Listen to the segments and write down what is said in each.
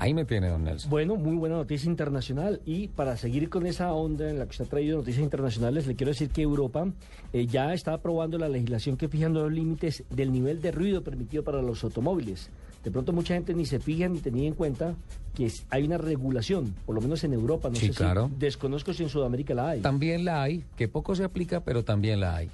Ahí me tiene, don Nelson. Bueno, muy buena noticia internacional y para seguir con esa onda en la que usted ha traído noticias internacionales, le quiero decir que Europa eh, ya está aprobando la legislación que fija los límites del nivel de ruido permitido para los automóviles. De pronto mucha gente ni se fija ni tenía en cuenta que hay una regulación, por lo menos en Europa, no Sí, sé claro. si desconozco si en Sudamérica la hay. También la hay, que poco se aplica, pero también la hay.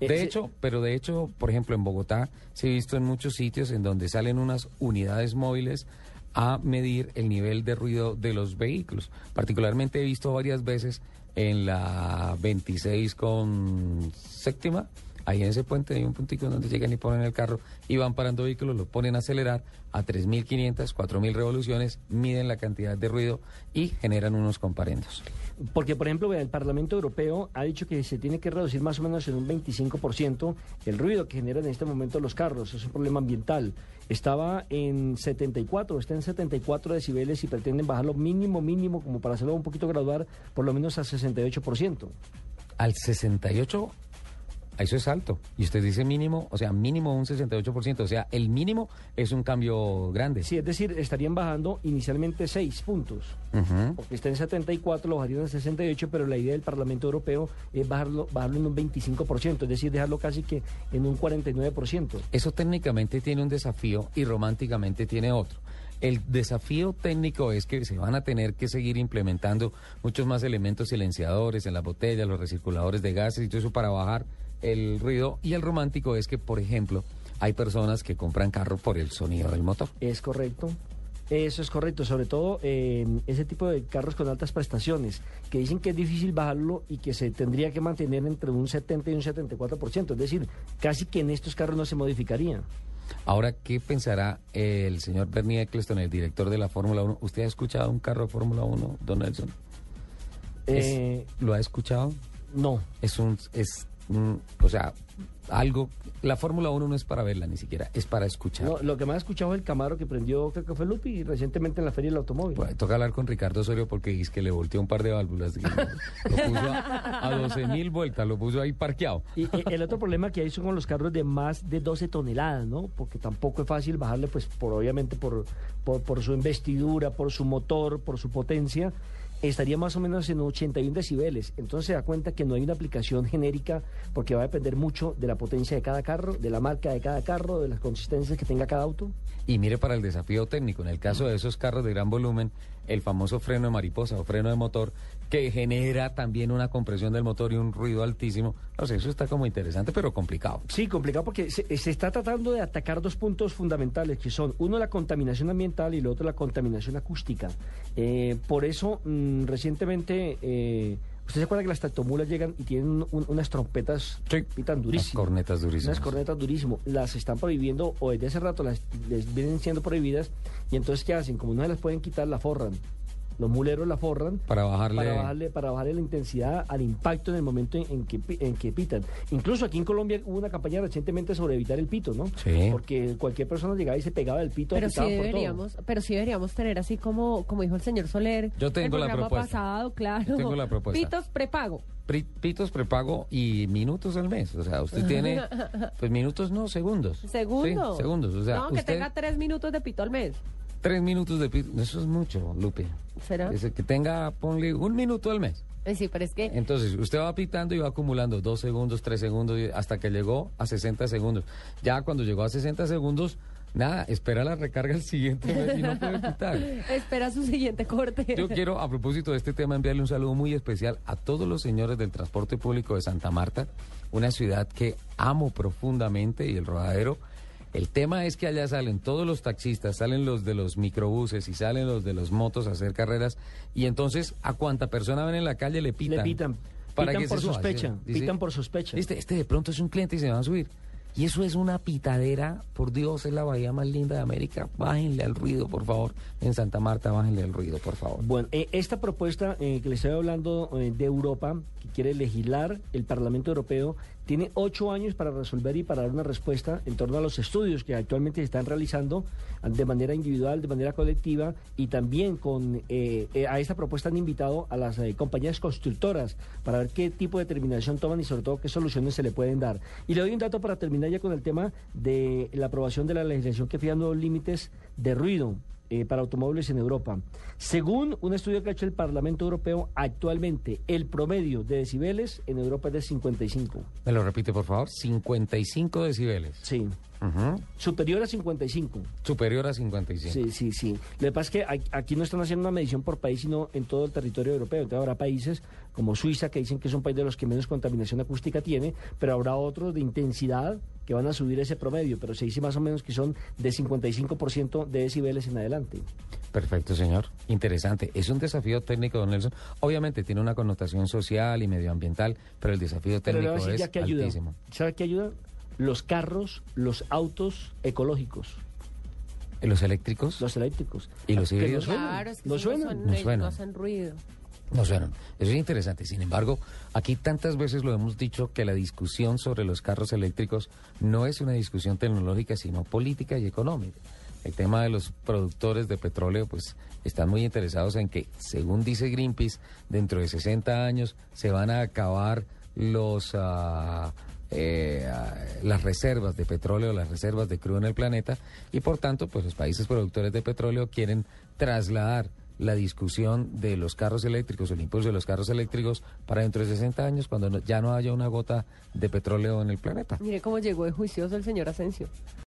Eh, De se- hecho, pero de hecho, por ejemplo, en Bogotá se ha visto en muchos sitios en donde salen unas unidades móviles a medir el nivel de ruido de los vehículos. Particularmente he visto varias veces en la 26 con séptima, ahí en ese puente hay un puntico donde llegan y ponen el carro y van parando vehículos, lo ponen a acelerar a 3.500, 4.000 revoluciones, miden la cantidad de ruido y generan unos comparendos. Porque, por ejemplo, el Parlamento Europeo ha dicho que se tiene que reducir más o menos en un 25% el ruido que generan en este momento los carros. Es un problema ambiental. Estaba en 74, está en 74 decibeles y pretenden bajarlo mínimo, mínimo, como para hacerlo un poquito graduar, por lo menos a 68%. Al 68, eso es alto. Y usted dice mínimo, o sea, mínimo un 68%. O sea, el mínimo es un cambio grande. Sí, es decir, estarían bajando inicialmente 6 puntos. Ujú. Porque está en 74, lo bajarían a 68, pero la idea del Parlamento Europeo es bajarlo, bajarlo en un 25%, es decir, dejarlo casi que en un 49%. Eso técnicamente tiene un desafío y románticamente tiene otro. El desafío técnico es que se van a tener que seguir implementando muchos más elementos silenciadores en las botellas, los recirculadores de gases y todo eso para bajar el ruido. Y el romántico es que, por ejemplo, hay personas que compran carro por el sonido del motor. Es correcto. Eso es correcto, sobre todo en ese tipo de carros con altas prestaciones, que dicen que es difícil bajarlo y que se tendría que mantener entre un 70 y un 74%, es decir, casi que en estos carros no se modificaría. Ahora, ¿qué pensará el señor Bernie Eccleston, el director de la Fórmula 1? ¿Usted ha escuchado un carro de Fórmula 1, Don Nelson? Eh, ¿Lo ha escuchado? no, Es un, es, un- o sea, algo, la Fórmula 1 no es para verla ni siquiera, es para escuchar. no, lo que más he escuchado es el Camaro que prendió, creo que fue Lupi, recientemente en la Feria del Automóvil. Bueno, toca hablar con Ricardo Osorio porque dice que le volteó un par de válvulas. que Lo, lo puso a, a 12 mil vueltas, lo puso ahí parqueado. Y, y el otro problema que hay son con los carros de más de 12 toneladas, ¿no? Porque tampoco es fácil bajarle, pues, por obviamente por, por, por su investidura, por su motor, por su potencia. Estaría más o menos en 81 decibeles. Entonces se da cuenta que no hay una aplicación genérica porque va a depender mucho de la potencia de cada carro, de la marca de cada carro, de las consistencias que tenga cada auto. Y mire para el desafío técnico, en el caso de esos carros de gran volumen, el famoso freno de mariposa o freno de motor, que genera también una compresión del motor y un ruido altísimo. No sé, eso está como interesante, pero complicado. Sí, complicado porque se, se está tratando de atacar dos puntos fundamentales, que son uno la contaminación ambiental y el otro la contaminación acústica. Eh, por eso, mm, recientemente, eh, ¿usted se acuerda que las tractomulas llegan y tienen un- un- unas trompetas Sí. pitan durísimas? Unas cornetas durísimas. Unas cornetas durísimas. Las están prohibiendo, o desde hace rato las, les vienen siendo prohibidas, y entonces, ¿qué hacen? Como no se las pueden quitar, la forran. Los muleros la forran Para bajarle- para bajarle, para bajarle la intensidad al impacto en el momento en, en que, en que pitan. Incluso aquí en Colombia hubo una campaña recientemente sobre evitar el pito, ¿no? Sí. Porque cualquier persona llegaba y se pegaba del pito. Pero sí pitaba por todo. deberíamos, pero sí deberíamos tener así como, como dijo el señor Soler. Yo tengo el la propuesta. pasado, claro. Yo tengo la propuesta. Pitos prepago. Pitos prepago y minutos al mes. O sea, usted tiene, pues minutos no, segundos. Segundos. Sí, segundos. O sea, no, que usted, tenga tres minutos de pito al mes. Tres minutos de pito. Eso es mucho, Lupe. ¿Será? Que tenga, ponle un minuto al mes. Eh, sí, pero es que Entonces, usted va pitando y va acumulando dos segundos, tres segundos, hasta que llegó a 60 segundos. Ya cuando llegó a 60 segundos, nada, espera la recarga el siguiente mes y no puede pitar. espera su siguiente corte. Yo quiero, a propósito de este tema, enviarle un saludo muy especial a todos los señores del transporte público de Santa Marta, una ciudad que amo profundamente y el rodadero. El tema es que allá salen todos los taxistas, salen los de los microbuses y salen los de los motos a hacer carreras y entonces a cuanta persona ven en la calle le pitan. Le pitan. para pitan que por se sospecha. Dice, pitan por sospecha. Este, este de pronto es un cliente y se va a subir. Y eso es una pitadera, por Dios, es la bahía más linda de América. Bájenle al ruido, por favor. En Santa Marta, bájenle al ruido, por favor. Bueno, eh, esta propuesta eh, que le estoy hablando eh, de Europa, que quiere legislar el Parlamento Europeo, tiene ocho años para resolver y para dar una respuesta en torno a los estudios que actualmente se están realizando de manera individual, de manera colectiva y también con a esta propuesta han invitado a las compañías constructoras para ver qué tipo de determinación toman y sobre todo qué soluciones se le pueden dar. Y le doy un dato para terminar ya con el tema de la aprobación de la legislación que fija nuevos límites de ruido. Eh, para automóviles en Europa. Según un estudio que ha hecho el Parlamento Europeo, actualmente el promedio de decibeles en Europa es de 55. ¿Me lo repite, por favor? 55 decibeles. Sí. Superior a 55. Superior a 55. Sí, sí, sí. Lo que pasa es que aquí no están haciendo una medición por país, sino en todo el territorio europeo. Entonces habrá países como Suiza que dicen que es un país de los que menos contaminación acústica tiene, pero habrá otros de intensidad que van a subir ese promedio, pero se dice más o menos que son de 55% de decibeles en adelante. Perfecto, señor. Interesante. Es un desafío técnico, don Nelson. Obviamente tiene una connotación social y medioambiental, pero el desafío técnico es que altísimo. ¿Sabe qué ayuda? Los carros, los autos ecológicos. ¿Los eléctricos? Los eléctricos. ¿Y los híbridos? Claro, es que no, suenan. No, suenan. no hacen ruido. No suenan. Eso es interesante. Sin embargo, aquí tantas veces lo hemos dicho que la discusión sobre los carros eléctricos no es una discusión tecnológica, sino política y económica. El tema de los productores de petróleo, pues están muy interesados en que, según dice Greenpeace, dentro de 60 años se van a acabar los... Uh, eh, las reservas de petróleo, las reservas de crudo en el planeta y por tanto, pues los países productores de petróleo quieren trasladar la discusión de los carros eléctricos, el impulso de los carros eléctricos para dentro de 60 años cuando ya no haya una gota de petróleo en el planeta. Mire cómo llegó de juicioso el señor Asensio.